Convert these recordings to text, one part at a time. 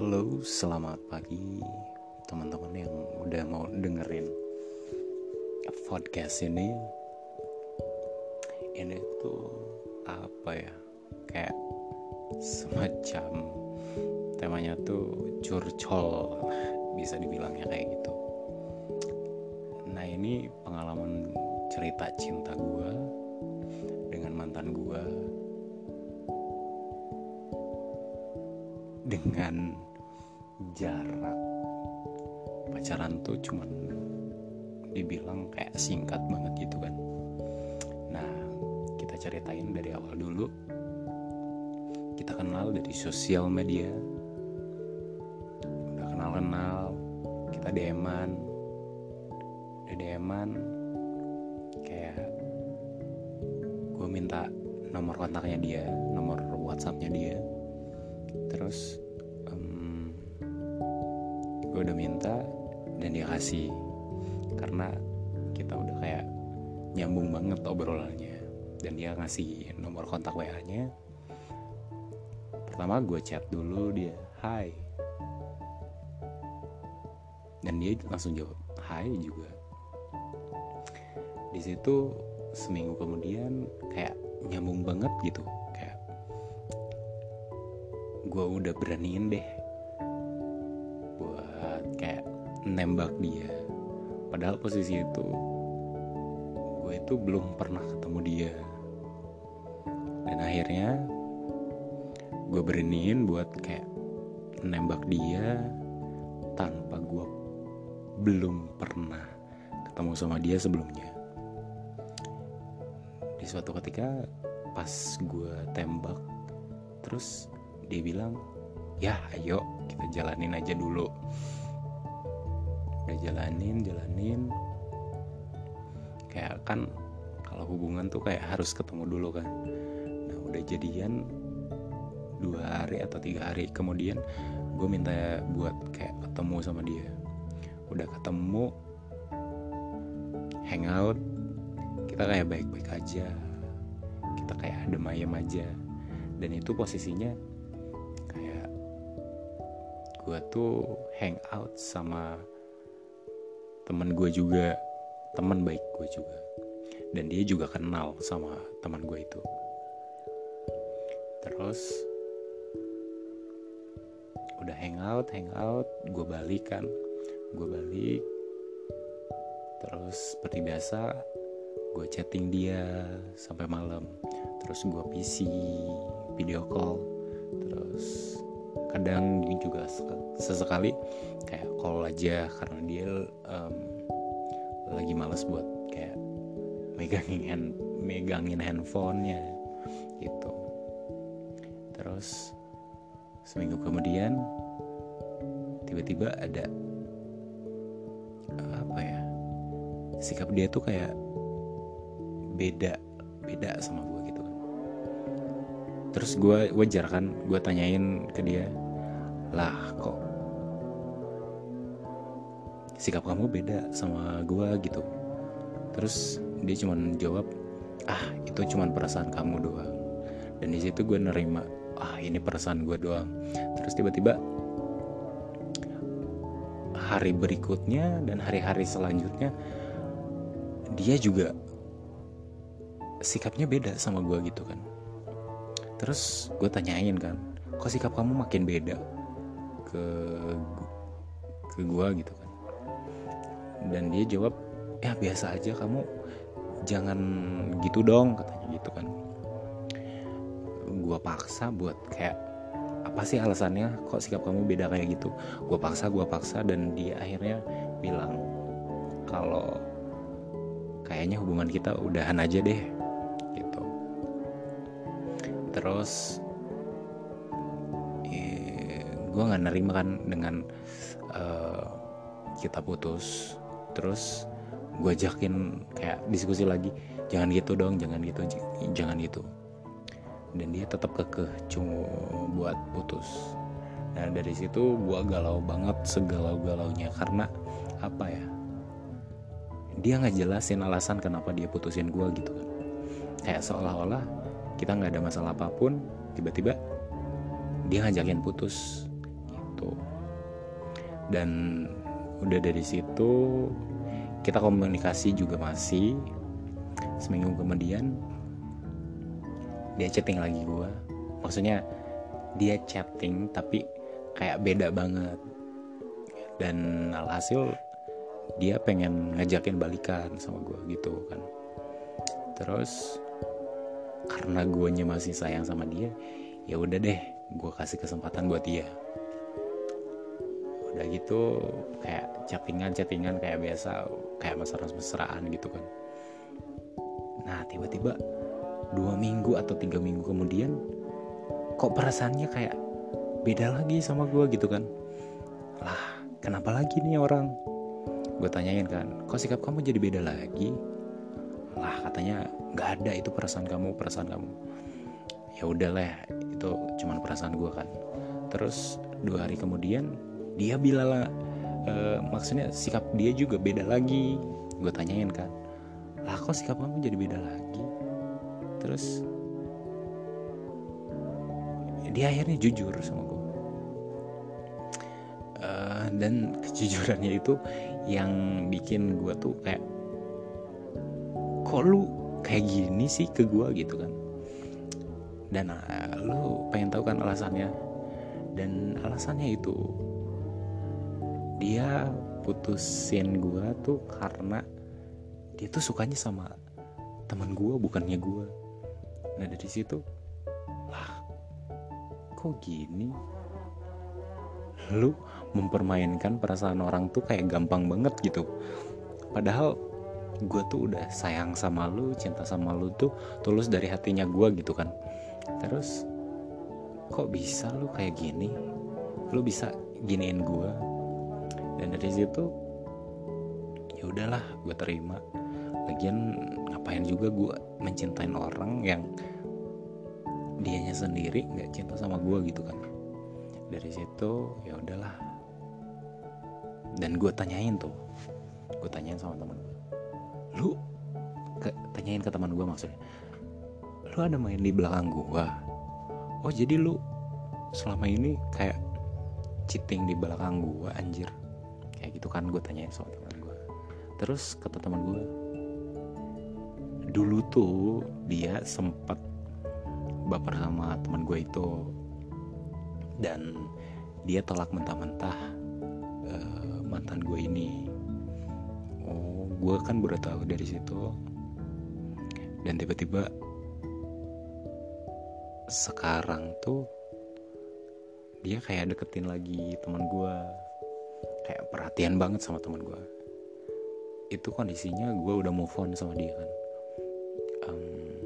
Halo, selamat pagi teman-teman yang udah mau dengerin podcast ini. Ini tuh apa ya? Kayak semacam temanya tuh curcol bisa dibilangnya kayak gitu. Nah ini pengalaman cerita cinta gue dengan mantan gue dengan jarak. Pacaran tuh cuman dibilang kayak singkat banget gitu kan. Nah kita ceritain dari awal dulu. Kita kenal dari sosial media. Udah kenal-kenal kita deman udah deman kayak gue minta nomor kontaknya dia nomor whatsappnya dia. Terus gue udah minta dan dia kasih. Karena kita udah kayak nyambung banget obrolannya. Dan dia ngasih nomor kontak wa nya pertama gue chat dulu dia hai. Dan dia langsung jawab hai juga. Di situ seminggu kemudian kayak nyambung banget gitu. Kayak gue udah beraniin deh nembak dia. Padahal posisi itu gue itu belum pernah ketemu dia. Dan akhirnya gue beraniin buat kayak nembak dia tanpa gue belum pernah ketemu sama dia sebelumnya. Di suatu ketika pas gue tembak terus dia bilang ya ayo kita jalanin aja dulu udah jalanin jalanin. Kayak kan kalau hubungan tuh kayak harus ketemu dulu kan. Nah udah jadian dua hari atau tiga hari kemudian gue minta buat kayak ketemu sama dia. Udah ketemu hangout kita kayak baik-baik aja. Kita kayak adem ayem aja. Dan itu posisinya kayak gue tuh hangout sama teman gue juga teman baik gue juga. Dan dia juga kenal sama teman gue itu. Terus udah hangout hangout gue balik kan. Gue balik terus seperti biasa gue chatting dia sampai malam. Terus gue PC video call terus kadang juga sesekali kayak call aja karena dia um, lagi males buat kayak megangin hand, megangin handphonenya gitu. Terus seminggu kemudian tiba-tiba ada apa ya sikap dia tuh kayak beda beda sama gue terus gue wajar kan gue tanyain ke dia lah kok sikap kamu beda sama gue gitu. Terus dia cuma jawab ah itu cuma perasaan kamu doang. Dan di situ gue nerima ah ini perasaan gue doang. Terus tiba-tiba hari berikutnya dan hari-hari selanjutnya dia juga sikapnya beda sama gue gitu kan terus gue tanyain kan kok sikap kamu makin beda ke ke gue gitu kan. Dan dia jawab ya biasa aja kamu jangan gitu dong katanya gitu kan. Gue paksa buat kayak apa sih alasannya kok sikap kamu beda kayak gitu? Gue paksa gue paksa dan dia akhirnya bilang kalau kayaknya hubungan kita udahan aja deh terus eh, gue nggak nerima kan dengan uh, kita putus. Terus gue ajakin kayak diskusi lagi jangan gitu dong jangan gitu jangan gitu. Dan dia tetap kekeh cuma buat putus. Nah dari situ gue galau banget segalau galaunya karena apa ya? Dia nggak jelasin alasan kenapa dia putusin gue gitu kan. Kayak seolah-olah kita nggak ada masalah apa pun tiba-tiba dia ngajakin putus gitu. Dan udah dari situ kita komunikasi juga masih seminggu kemudian dia chatting lagi gue maksudnya dia chatting tapi kayak beda banget. Dan alhasil dia pengen ngajakin balikan sama gue gitu kan. Terus karena guanya masih sayang sama dia ya udah deh gue kasih kesempatan buat dia. Udah gitu kayak chattingan chattingan kayak biasa kayak mesra-mesraan gitu kan. Nah tiba-tiba dua minggu atau tiga minggu kemudian kok perasaannya kayak beda lagi sama gue gitu kan? Lah kenapa lagi nih orang? Gue tanyain kan kok sikap kamu jadi beda lagi lah katanya nggak ada itu perasaan kamu perasaan kamu. Ya udahlah itu cuman perasaan gue kan. Terus dua hari kemudian dia bilang uh, maksudnya sikap dia juga beda lagi. Gue tanyain kan lah kok sikap kamu jadi beda lagi? Terus dia akhirnya jujur sama gue uh, dan kejujurannya itu yang bikin gue tuh kayak kok lu kayak gini sih ke gue gitu kan. Dan uh, lu pengen tahu kan alasannya. Dan alasannya itu dia putusin gue tuh karena dia tuh sukanya sama teman gue bukannya gue nah dari situ lah kok gini? Lu mempermainkan perasaan orang tuh kayak gampang banget gitu. Padahal gue tuh udah sayang sama lu cinta sama lu tuh tulus dari hatinya gue gitu kan. Terus kok bisa lu kayak gini? Lu bisa giniin gue dan dari situ ya udahlah gue terima. Lagian ngapain juga gue mencintai orang yang dianya sendiri nggak cinta sama gue gitu kan? Dari situ ya udahlah. Dan gue tanyain tuh gue tanyain sama temen lu ke, tanyain ke teman gue maksudnya. Lu ada main di belakang gue oh jadi lu selama ini kayak cheating di belakang gue anjir. Kayak gitu kan gue tanyain sama teman gue terus kata teman gue dulu tuh dia sempat baper sama teman gue itu dan dia tolak mentah-mentah uh, mantan gue ini. Oh gue kan baru tahu dari situ. Dan tiba-tiba sekarang tuh dia kayak deketin lagi teman gue kayak perhatian banget sama teman gue itu kondisinya gue udah move on sama dia kan. Um,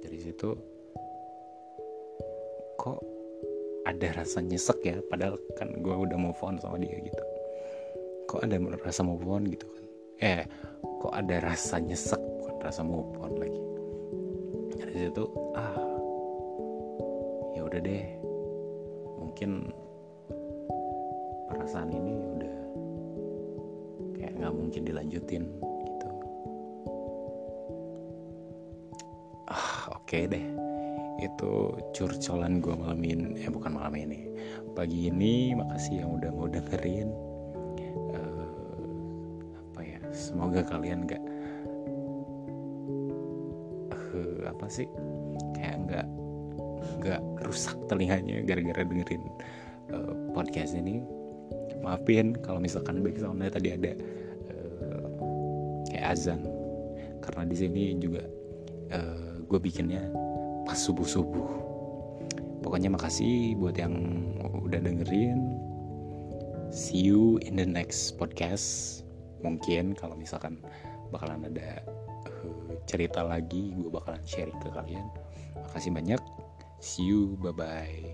dari situ kok ada rasa nyesek ya padahal kan gue udah move on sama dia gitu. Kok ada rasa move on gitu kan? Eh kok ada rasa nyesek bukan? Rasa move on lagi. Dari situ ah ya udah deh. Mungkin perasaan ini udah kayak nggak mungkin dilanjutin gitu. Ah oke okay deh. Itu curcolan gue malam ini eh bukan malam ini. Pagi ini makasih yang udah mau dengerin semoga kalian gak uh, apa sih? Kayak nggak nggak rusak telinganya gara-gara dengerin uh, podcast ini. Maafin kalau misalkan backgroundnya tadi ada uh, kayak azan. Karena di sini juga uh, gue bikinnya pas subuh subuh pokoknya makasih buat yang udah dengerin. See you in the next podcast mungkin kalau misalkan bakalan ada uh, cerita lagi gue bakalan sharing ke kalian. Makasih banyak. See you. Bye bye